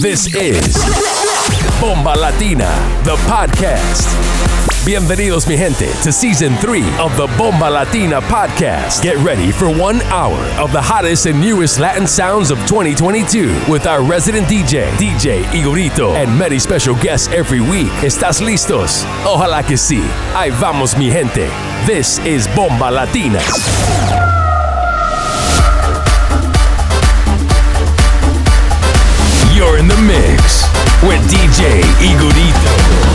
This is Bomba Latina, the podcast. Bienvenidos, mi gente, to season three of the Bomba Latina podcast. Get ready for one hour of the hottest and newest Latin sounds of 2022 with our resident DJ, DJ Igorito, and many special guests every week. ¿Estás listos? Ojalá que sí. Ahí vamos, mi gente. This is Bomba Latina. You're in the mix with DJ Igorito.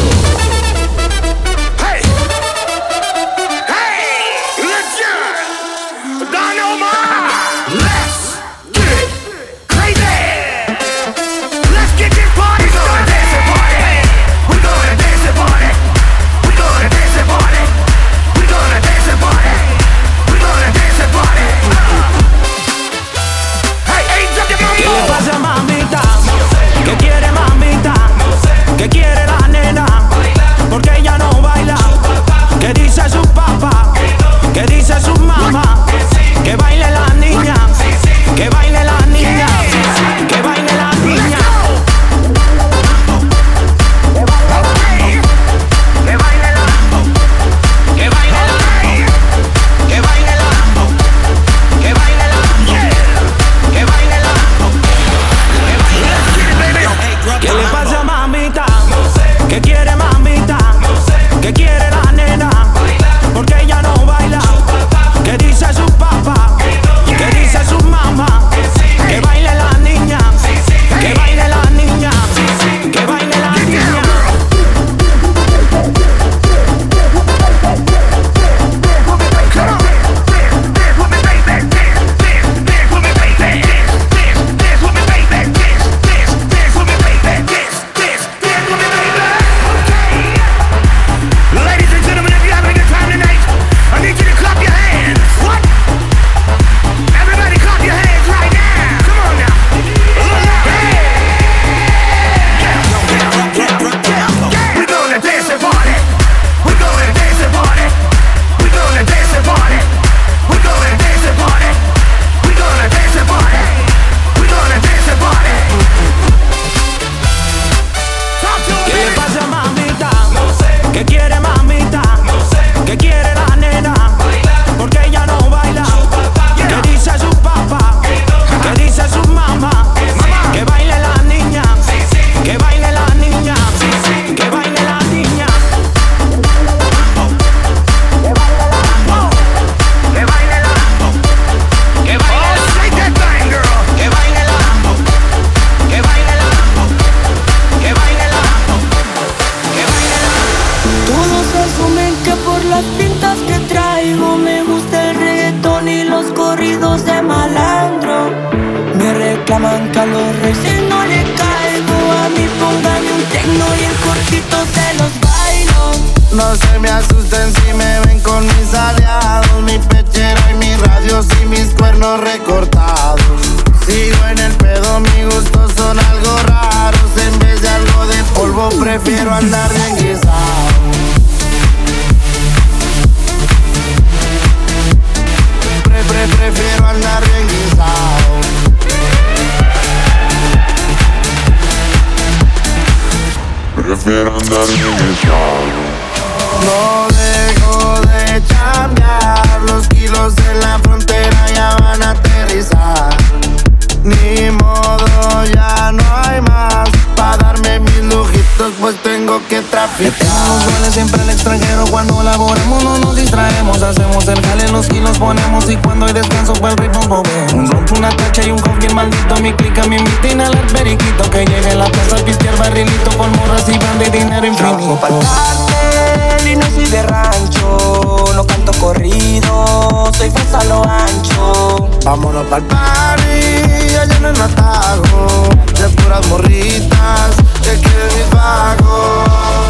Metemos goles siempre al extranjero. Cuando laboramos no nos distraemos. Hacemos el jale, los kilos ponemos. Y cuando hay descanso para el ritmo movemos. Un ron, una tacha y un coffee maldito Mi clica, mi mitina, al periquito Que llegue la plaza a pistear barrilito Con morras y van de dinero infinito. y no soy de rancho. No canto corrido, soy falsa lo ancho. Vámonos pa'l party, allá no el atajo De puras morritas, que quieren mis vagos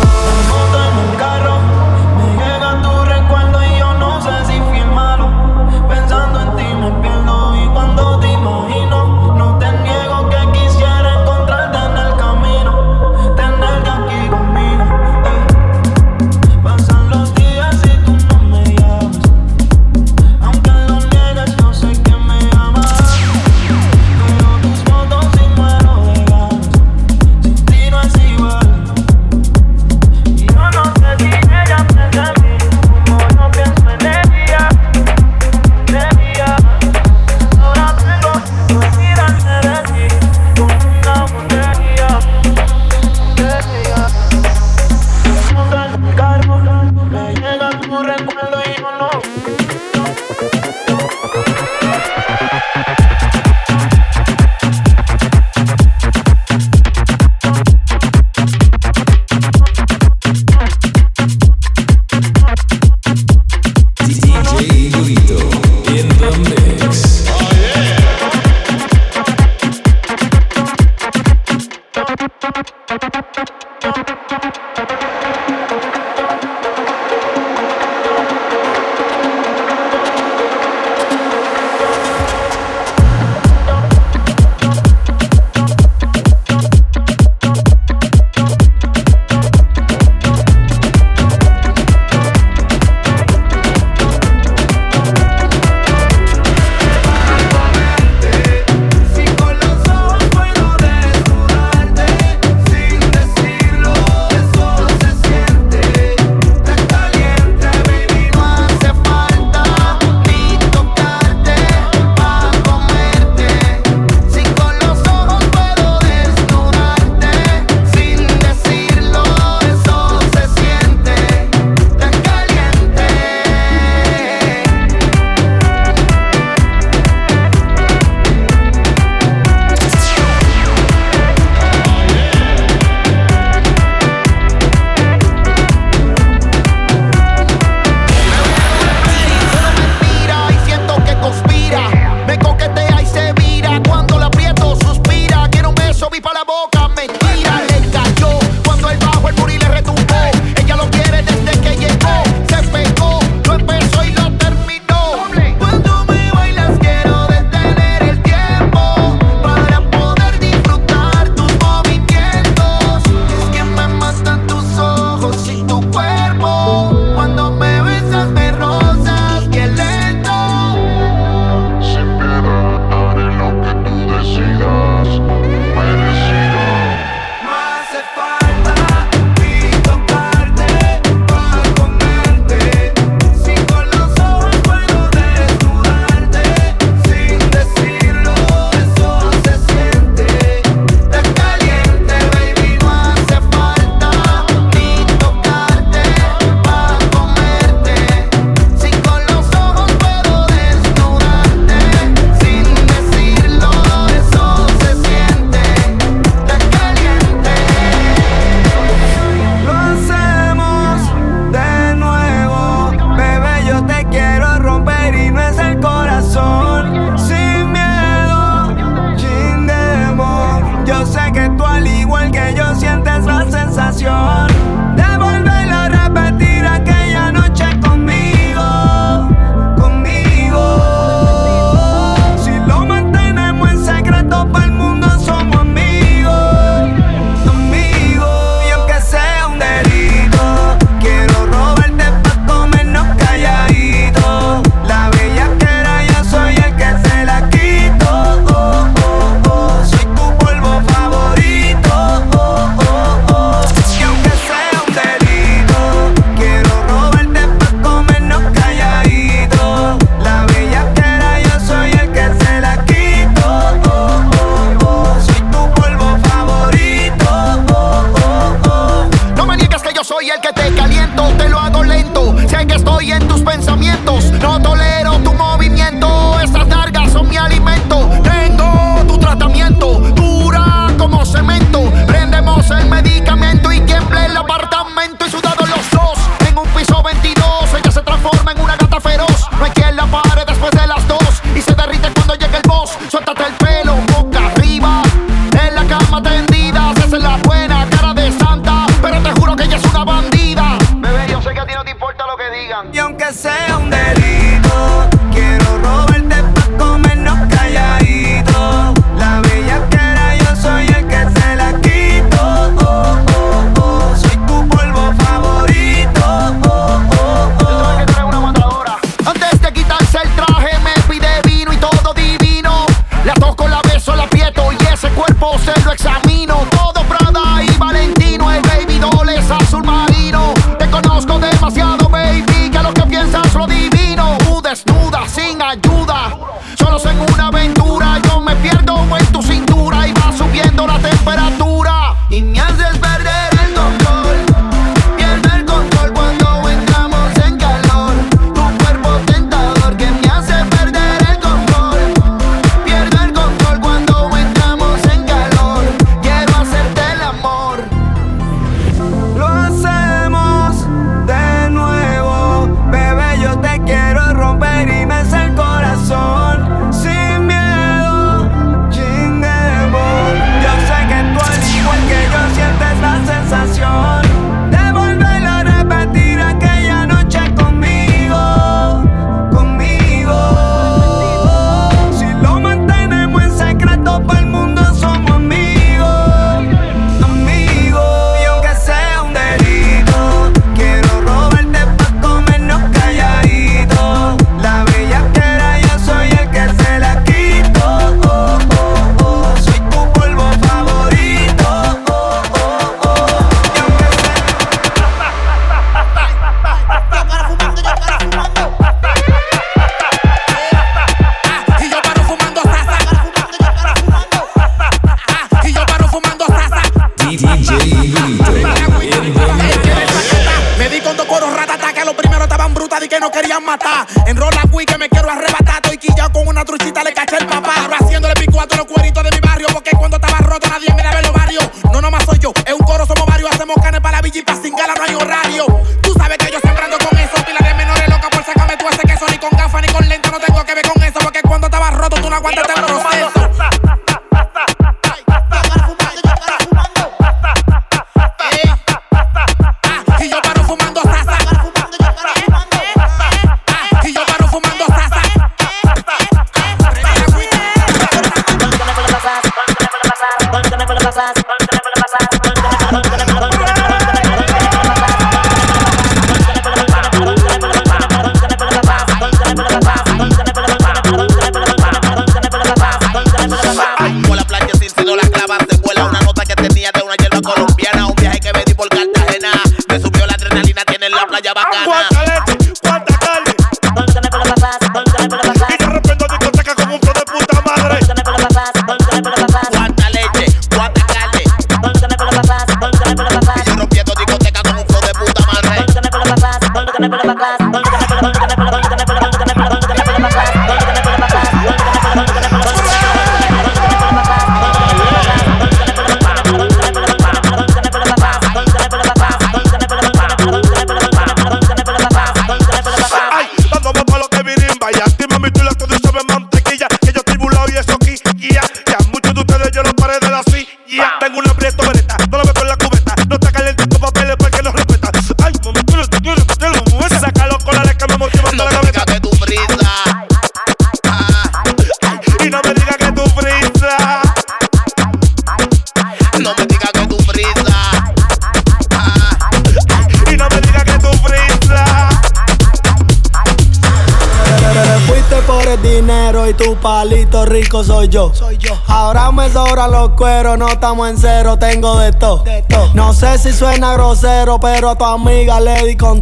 tu palito rico soy yo. Soy yo. Ahora me sobran los cueros, no estamos en cero, tengo de todo. To. No sé si suena grosero, pero a tu amiga le di con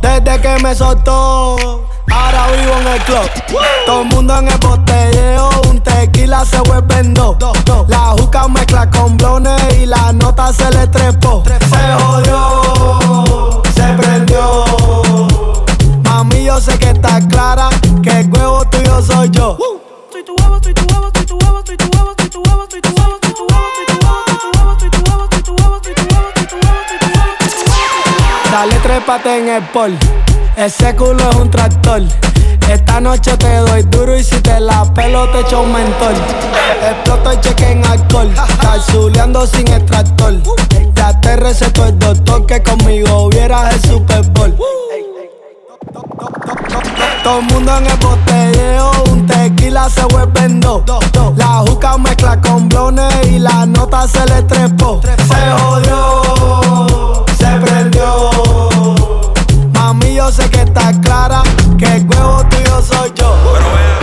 Desde que me soltó, ahora vivo en el club. Todo el mundo en el botelleo, un tequila se vuelven dos. Do, do. La juca mezcla con blones y la nota se le trepó. Trepo. Se jodió, se prendió. Mami, yo sé que está clara, que el huevo huevo soy yo. Soy tu huevo, soy tu huevo, soy tu huevo, soy tu huevo, soy tu huevo, soy tu huevo, soy tu huevo, soy tu huevo, soy tu huevo, soy tu huevo, soy tu huevo, soy tu huevo, soy tu huevo, soy tu huevo. Dale trépate en el pol. Ese culo es un tractor. Esta noche te doy duro y si te la pelo te echo un mentor. Exploto el cheque en alcohol, calzuleando sin extractor. Ya te recetó el doctor que conmigo vieras el Super Bowl. Todo el mundo en el botelleo, un tequila se vuelve dos. La juca mezcla con blones y la nota se le trepó. Se jodió, se prendió. Mami, yo sé que está clara que el huevo tuyo soy yo.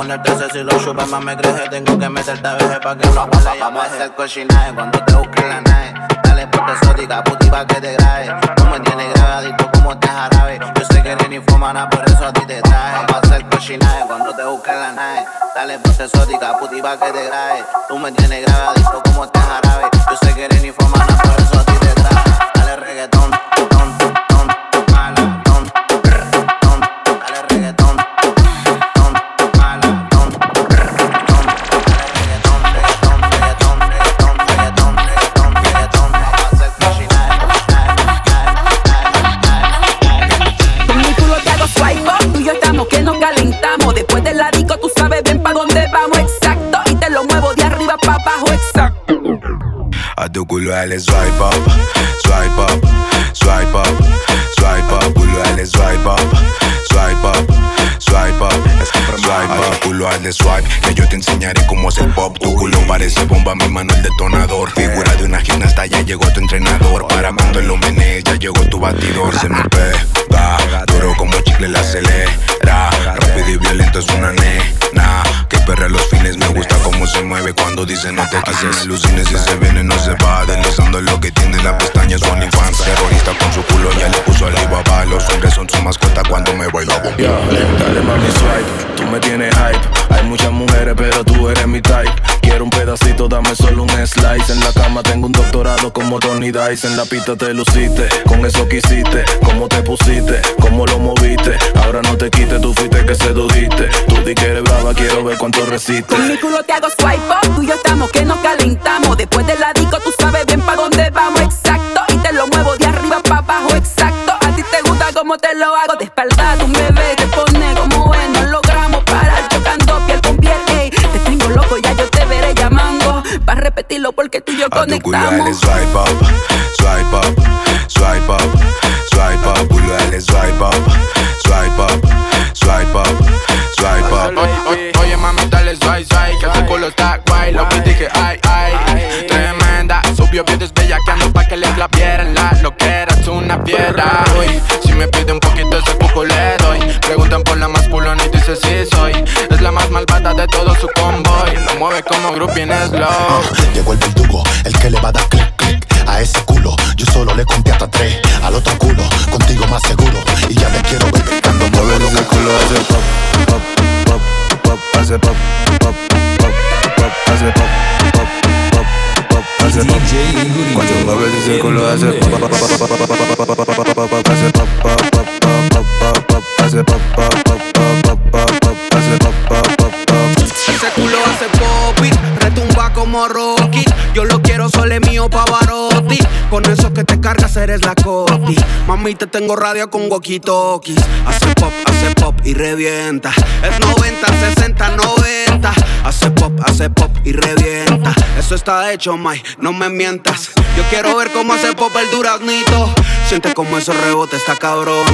Te grabo con el 13 si lo chupas más me crees, tengo que meterte a veces pa' que no huela y Vamos a hacer cochinaje cuando te busque la nave. Dale ponte exótica, puti pa' que te grabe. Tú me tienes grabadito como te jarabe. Yo sé que eres ninfomana, por eso a ti te traje. Vamos a hacer cochinaje cuando te busque la nave. Dale ponte exótica, puti pa' que te grabe. Tú me tienes grabadito como te jarabe. Yo sé que eres ninfomana, por eso a ti te traje. Dale reggaetón, ton, Dale swipe up, swipe up, swipe up, swipe up, culo dale swipe up, swipe up, swipe up, swipe up, culo dale swipe, que yo te enseñaré cómo hacer pop. Tu culo parece bomba, mi mano el detonador. Figura de una gimnasta, ya llegó tu entrenador. Para cuando lo ya llegó tu batidor. Se me pega, duro como chicle la acelera. Rápido y violento es una nena. Que perrea los fines. Me gusta cómo se mueve cuando dice no te quises. Alucines y se viene, no se va. Deslizando lo que tiene la pestaña es OnlyFans. Terrorista con su culo ya le puso Alibaba. Los hombres son su mascota cuando me baila bomba. Yo, dale mami swipe, tú me tienes hype. Hay muchas mujeres, pero tú eres mi type. Quiero un pedacito, dame solo un slice. En la cama tengo un doctorado como Tony Dice. En la pista te luciste, con eso quisiste. Cómo te pusiste, cómo lo moviste. Ahora no te quites, tú fuiste que se dudiste. Tú di que eres brava, quiero ver cuánto resiste. Con mi culo te hago swipe up, tú y yo estamos que nos calentamos. Después del disco, tú sabes bien pa' dónde vamos, exacto. Y te lo muevo de arriba pa' abajo, exacto. A ti te gusta como te lo hago de espalda, tú y yo A tu culo dale swipe up, swipe up, mueve como groupie en slow. Llegó el verdugo, el que le va a dar clic, clic a ese culo. Yo solo le conté hasta tres, al otro culo, contigo más seguro. Y ya te quiero ver lo que culo hace pop, pop, pop, pop, hace pop, pop, pop, pop, hace pop, pop, pop, pop, hace pop. Cuando mueve ese culo hace pop, pop, pop, pop, pop, pop, pop, pop, pop, pop, hace pop, pop, pop, tengo radio con walkie-talkies. Hace pop, hace pop y revienta. Es 90, 60, 90. Hace pop, hace pop y revienta. Eso está hecho, Mai, no me mientas. Yo quiero ver cómo hace pop el duraznito. Siente como eso rebota, está cabrón.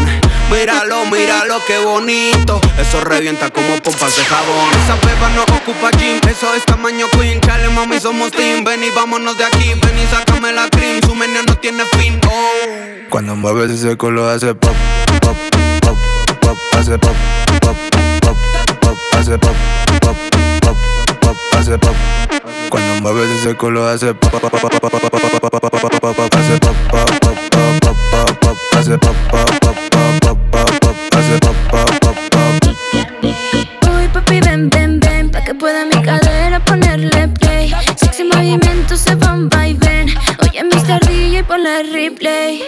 Míralo, míralo, qué bonito. Eso revienta como pompas de jabón. Esa beba no ocupa gym, eso es tamaño queen. Chale, mami, somos team. Ven y vámonos de aquí. Ven y sácame la cream. Su meneo no tiene fin. Oh. Cuando mueves ese culo hace pop, pop, pop, pop, hace pop, pop, pop, pop, hace pop, pop, pop, pop, hace pop. Cuando mueves ese culo hace pop, pop, pop, pop, pop, pop, pop, hace pop, pop, pop, pop, pop, pop, hace pop, pop, pop, pop, pop, pop, hace pop, pop, pop, pop. Uy papi ven ven ven pa que pueda mi cadera ponerle play. Sexy movimientos se van va y ven. Oye Mr. DJ ponle replay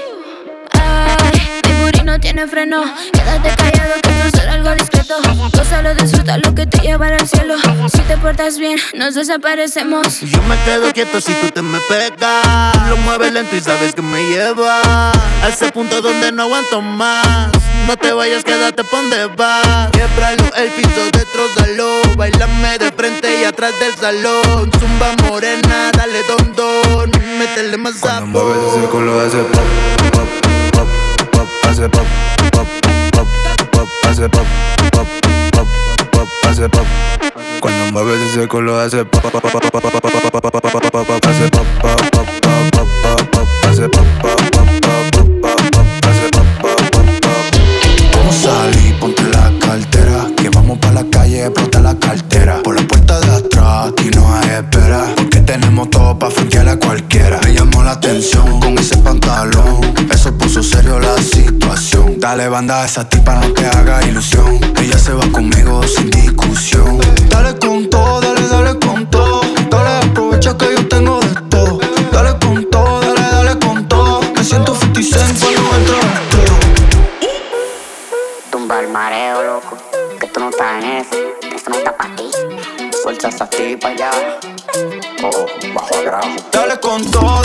tiene freno. Quédate callado que esto será algo discreto. Gózalo, disfruta lo que te llevará al cielo. Si te portas bien, nos desaparecemos. Yo me quedo quieto si tú te me pegas. Lo mueves lento y sabes que me lleva a ese punto donde no aguanto más. No te vayas, quédate pa' donde vas. Quiebralo, el piso destrozalo. Bailame de frente y atrás del salón. Zumba morena, dale don don. Métele más Cuando sabor. mueves ese culo hace pop, pop, pop, pop, hace pop, pop, pop, pop, hace pop, pop, pop, pop, hace pop. Cuando mueves ese culo hace pop, pop, pop, pop, pop, pop, pop, pop, hace pop, pop, pop, pop, pop, pop, pop, hace pop, pop, pop, pop, pop, pop, hace pop, pop, pop, pop. Vamos a salir, ponte la cartera. Que vamos pa' la calle, explota la cartera. Por la puerta de atrás, aquí no hay espera. Porque tenemos todo pa' franquear a cualquiera. Dale banda a esa tipa, no te haga ilusión. Ella se va conmigo sin discusión. Dale con todo, dale, dale con todo. Dale, aprovecha que yo tengo de todo. Dale con todo, dale, dale con todo. Me siento 50 Cent cuando entro. Tumba el mareo, loco. Que tú no estás en ese. Eso no está para ti. Suelta esa tipa ya. Oh, bajo grado. Dale con todo,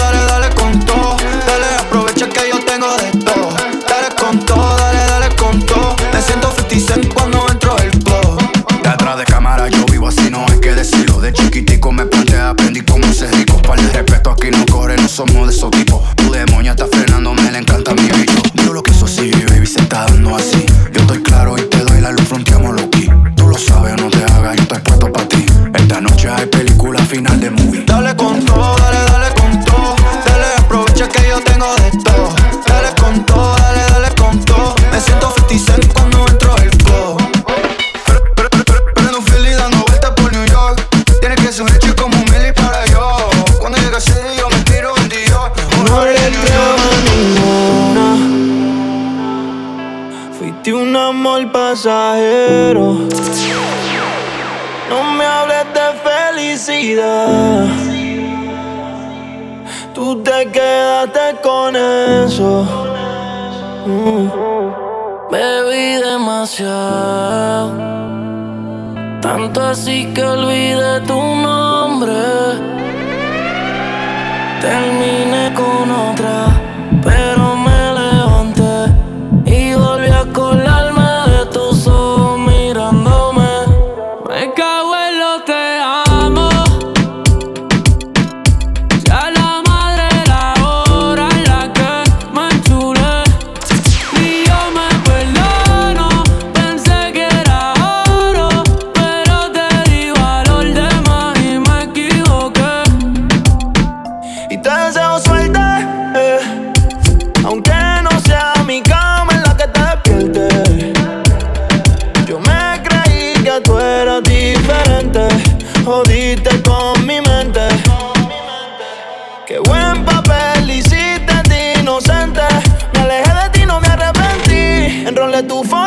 darle tu favor.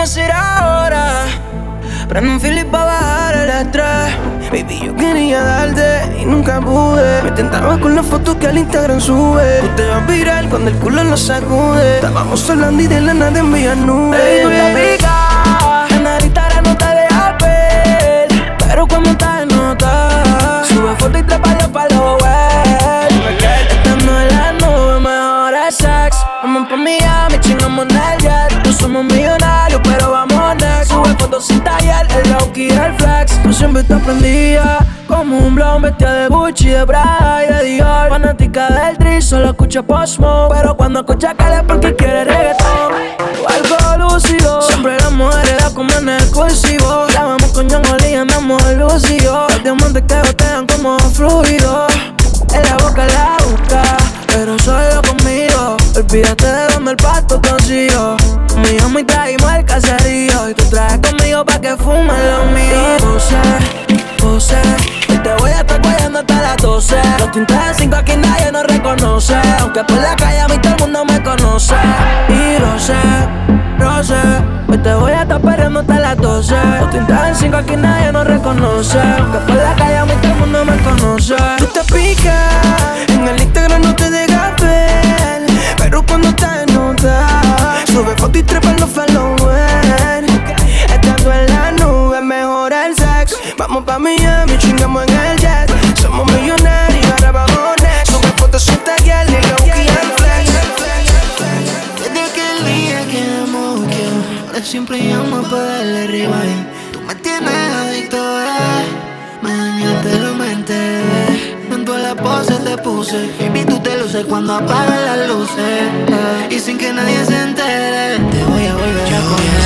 podemos hacer ahora. Prendo un Philip para bajar a las Baby, yo quería darte y nunca pude. Me tentaba con las fotos que al Instagram sube. Tú te vas viral cuando el culo lo sacude. Estábamos hablando y de la nada envías nubes. Baby, tú la pica. La narita ahora no te deja ver. Pero cuando estás nota, sube foto y trépalo para los web. Estando en la nube, mejor sex. Vamos pa' Miami, chingamos en el Sin tallar, el low key el flex. Yo siempre te prendida como un blon vestida de Gucci, de Prada y de Dior. Fanática del drill, solo escucha post. Pero cuando escucha que es porque quiere reggaetón. Algo lúcido, siempre las mujeres la comen en exclusivo. Ya vamos con John Oli, andamos Que por la calle a mí todo el mundo me conoce. Y lo sé, lo sé. Hoy te voy a estar perdiendo hasta las 12. O en cinco aquí nadie nos reconoce. Que por la calle a mí todo el mundo me conoce. luces. Baby, tú te luces cuando apagas las luces. Y sin que nadie se entere, te voy a volver a comer.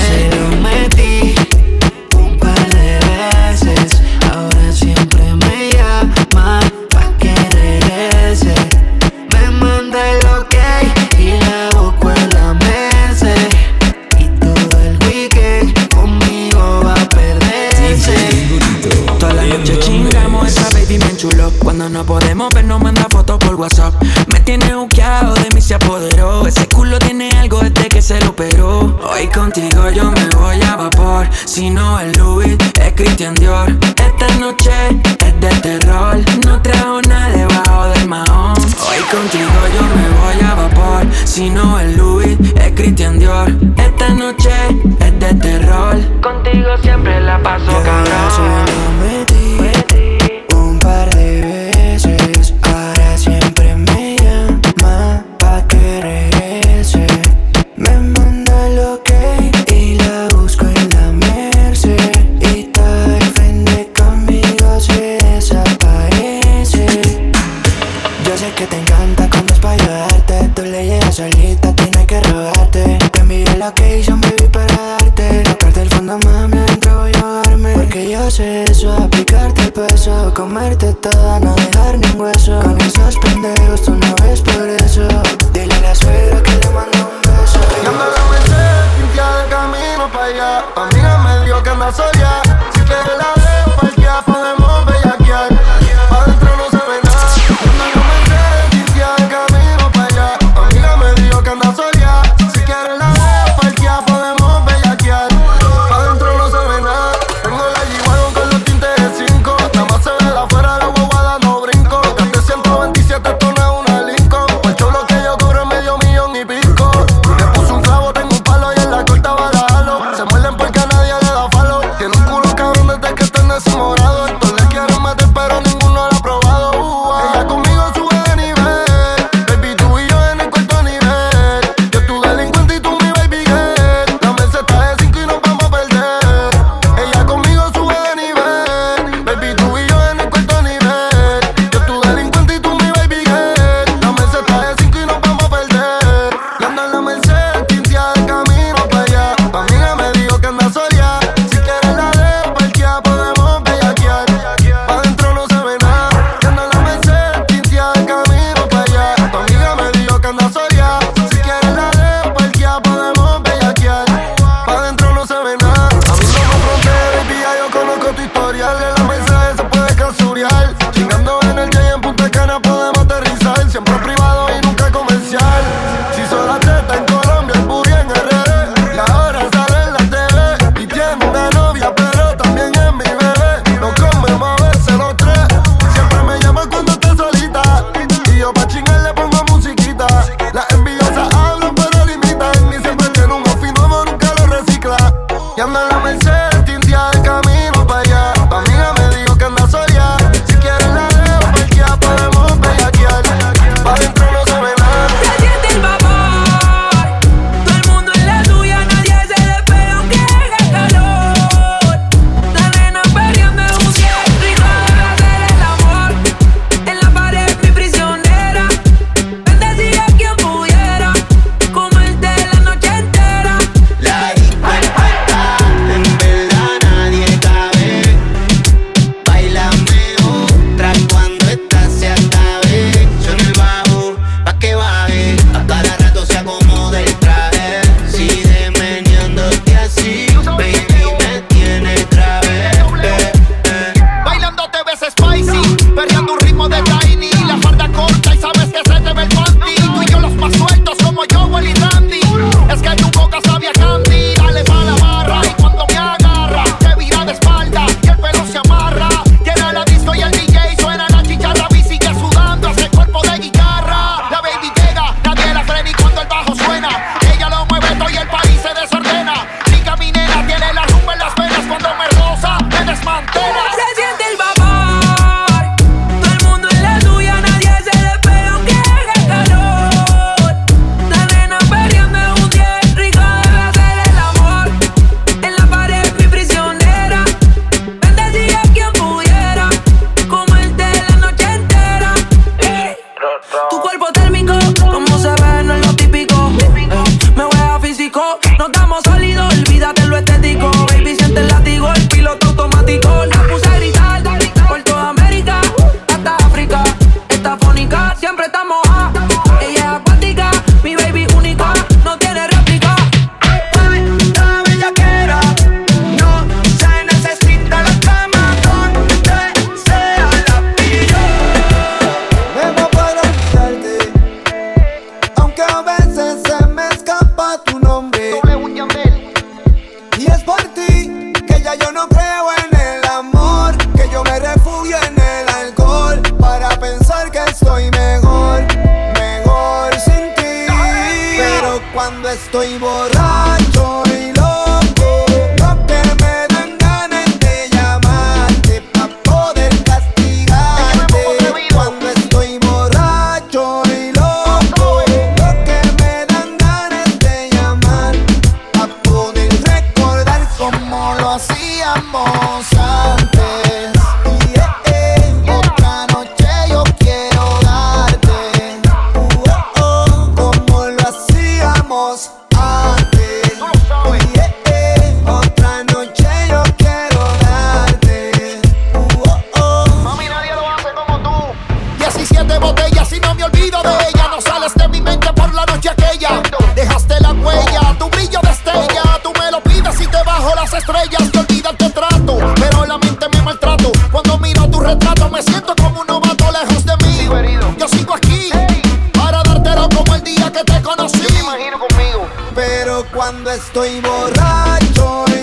Cuando estoy borracho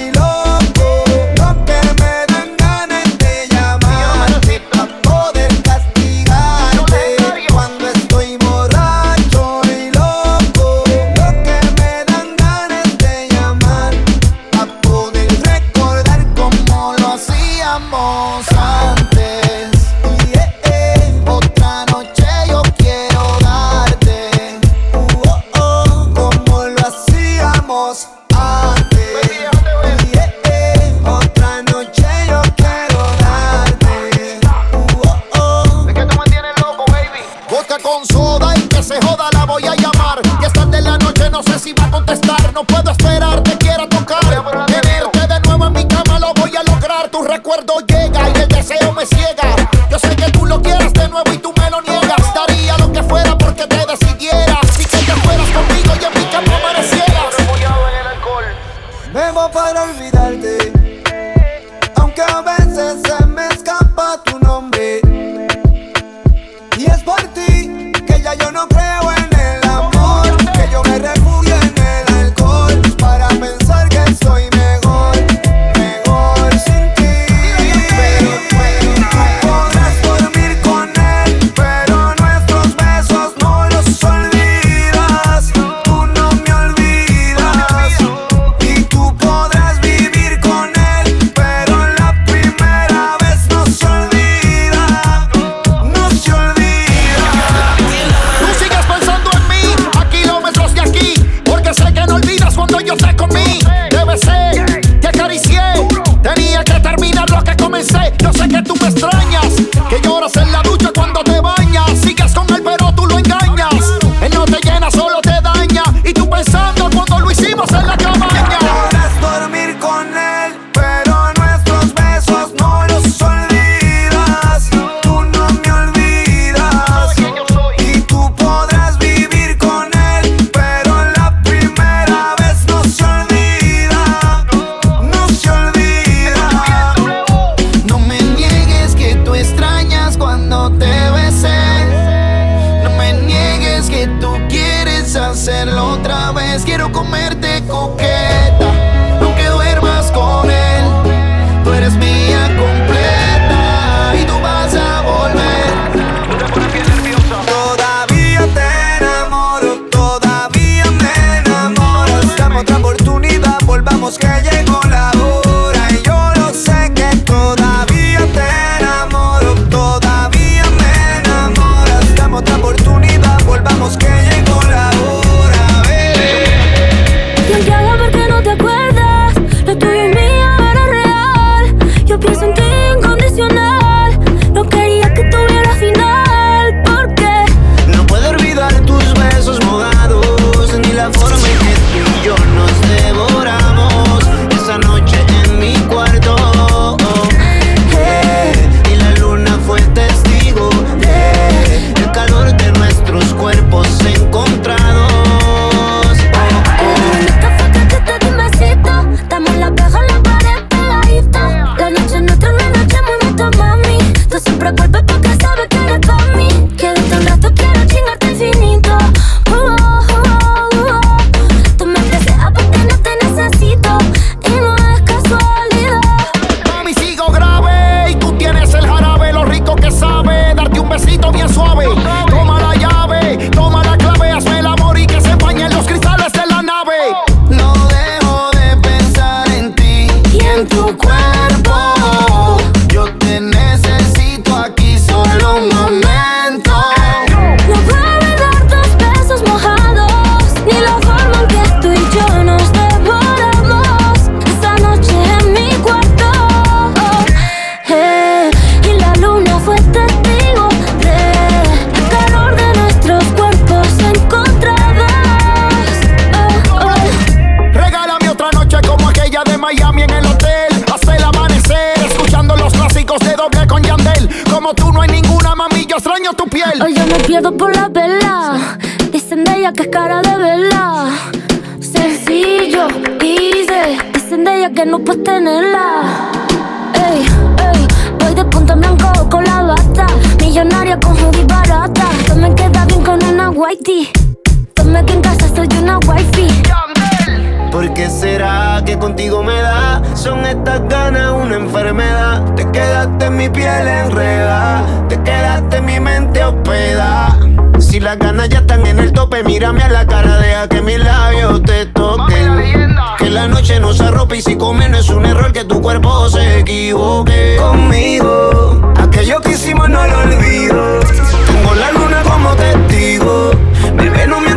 Mírame a la cara, deja que mis labios te toquen. Que la noche no se arrope y si comes no es un error que tu cuerpo se equivoque. Conmigo, aquello que hicimos no lo olvido. Tengo la luna como testigo. Bebé, no me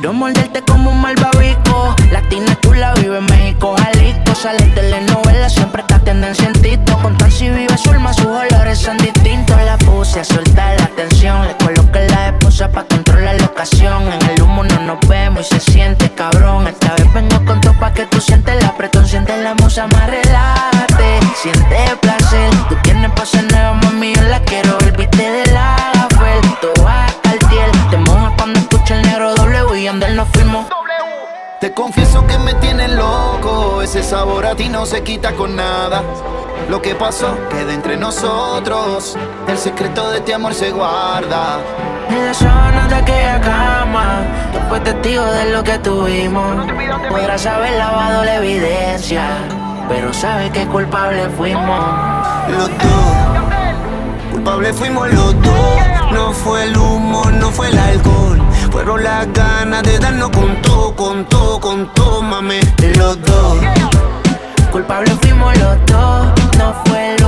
Quiero morderte como un malvavisco. Latina, tú la vives en México, Jalisco. Sale en telenovela, siempre está tendencia en Tito. Contar si vive Zulma, sus olores son distintos. La puse a soltar la tensión. Le coloqué la esposa pa' controlar la ocasión. En el humo no nos vemos y se siente cabrón. Esta vez vengo con todo pa' que tú sientes Te confieso que me tiene loco, ese sabor a ti no se quita con nada. Lo que pasó queda entre nosotros, el secreto de este amor se guarda. En la zona de aquella cama, tú fue testigo de lo que tuvimos. Podrás haber lavado la evidencia, pero sabes que culpable fuimos. Los dos, culpables fuimos los dos. No fue el humo, no fue el alcohol. Fueron las ganas de darnos con todo, con todo, con todo, mami. Los dos, Culpables fuimos los dos, no fue el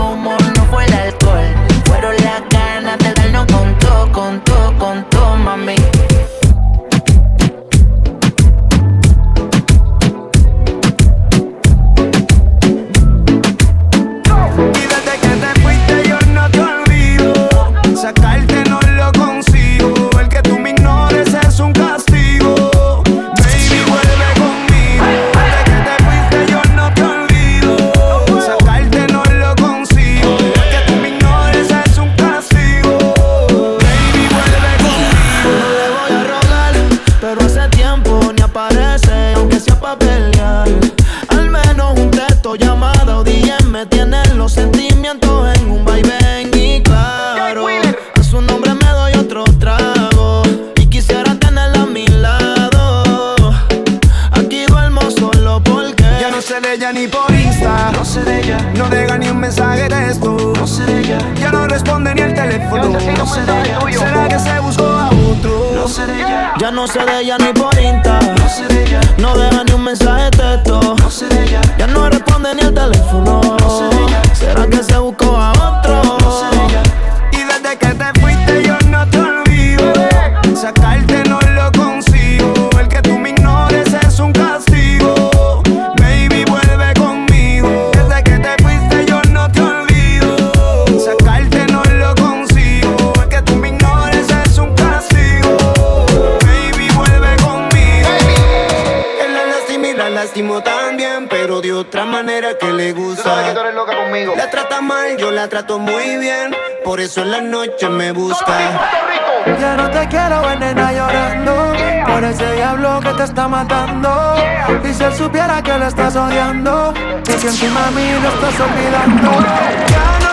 ya no sé de ella ni por Insta. No sé de ella, no deja ni un mensaje de texto. No sé de ella, ya no responde ni el teléfono. No sé de ella, será que se buscó a otro. No sé de ella, Y desde que te fuiste yo no te olvido Sacarte manera que le gusta. Loca conmigo. la trata mal, yo la trato muy bien. Por eso en la noche me busca. Ya no te quiero ver nena llorando. Por ese diablo que te está matando. Y si él supiera que lo estás odiando Que si encima a mí lo estás olvidando. Ya no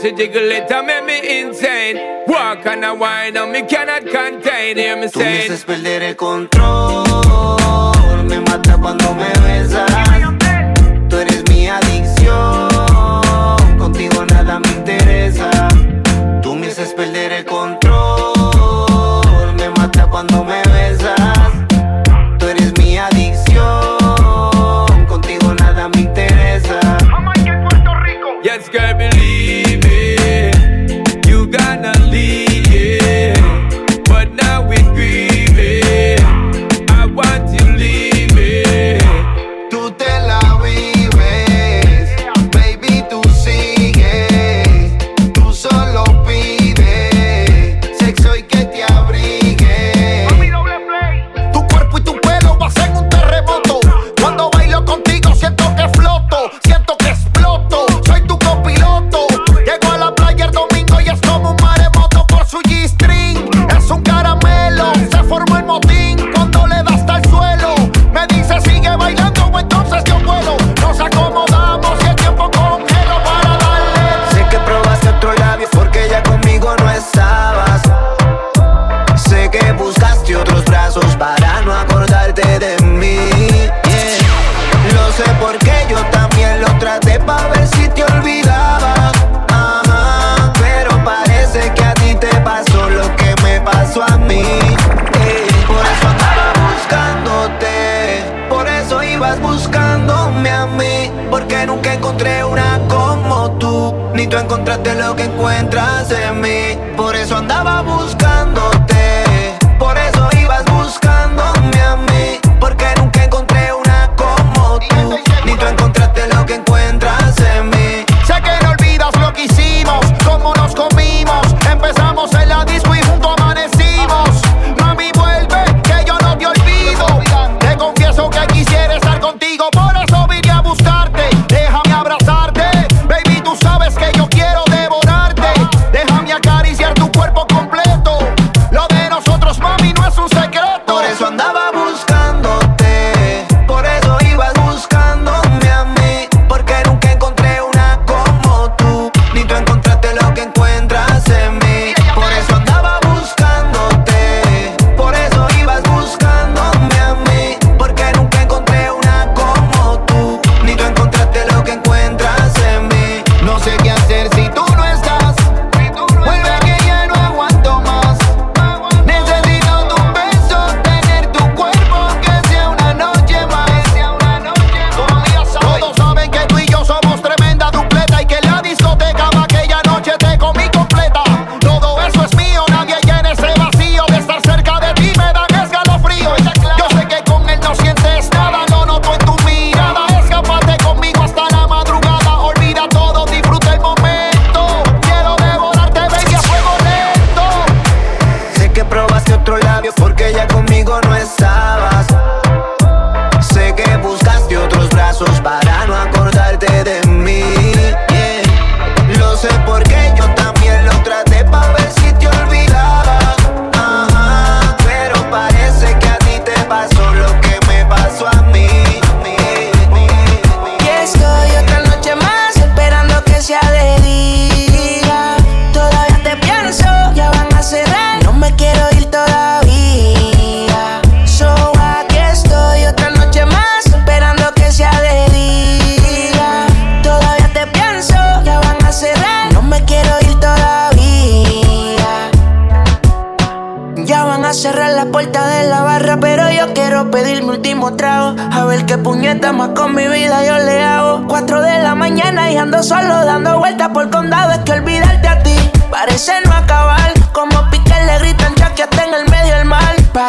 To jiggle it and make me insane. Walk and I wine and me cannot contain. Hear me say. Tú necesitas perder el control.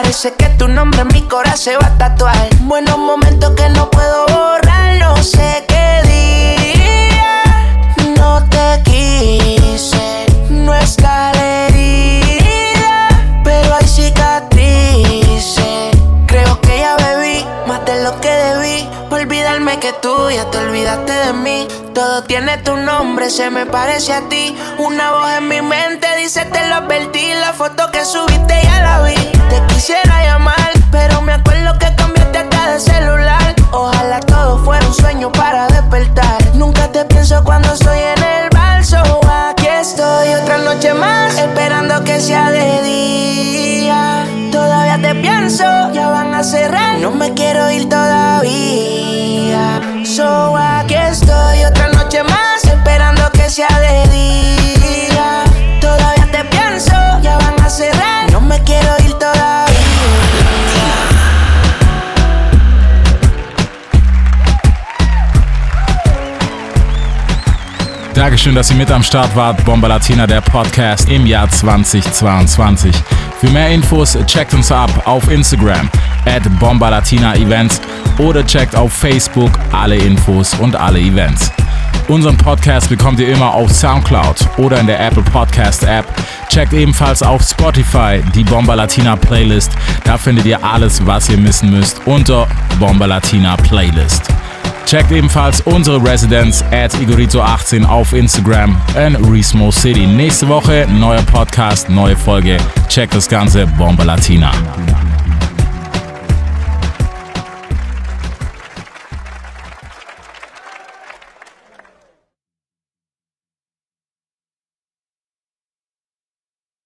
Parece que tu nombre en mi corazón se va a tatuar. Buenos momentos que no puedo borrar, no sé qué día. No te quise, no está herida, pero hay cicatrices. Creo que ya bebí más de lo que debí. Olvidarme que tú ya te olvidaste de mí. Todo tiene tu nombre, se me parece a ti. Una voz en mi mente dice te lo advertí. La foto que subiste ya la vi. Te quisiera llamar, pero me acuerdo que cambiaste hasta de celular. Ojalá todo fuera un sueño para despertar. Nunca te pienso cuando estoy en el estoy otra noche más, esperando que sea de día. Todavía te pienso, ya van a cerrar. No me quiero ir todavía. So aquí estoy otra noche más, esperando que sea de día. Dankeschön, dass ihr mit am Start wart. Bomba Latina, der Podcast im Jahr 2022. Für mehr Infos checkt uns ab auf Instagram at Bomba Latina Events oder checkt auf Facebook alle Infos und alle Events. Unseren Podcast bekommt ihr immer auf Soundcloud oder in der Apple Podcast App. Checkt ebenfalls auf Spotify die Bomba Latina Playlist. Da findet ihr alles, was ihr missen müsst unter Bomba Latina Playlist. Checkt ebenfalls unsere Residenz at Igorito18 auf Instagram in Resmo City. Nächste Woche neuer Podcast, neue Folge. Checkt das Ganze, Bomba Latina.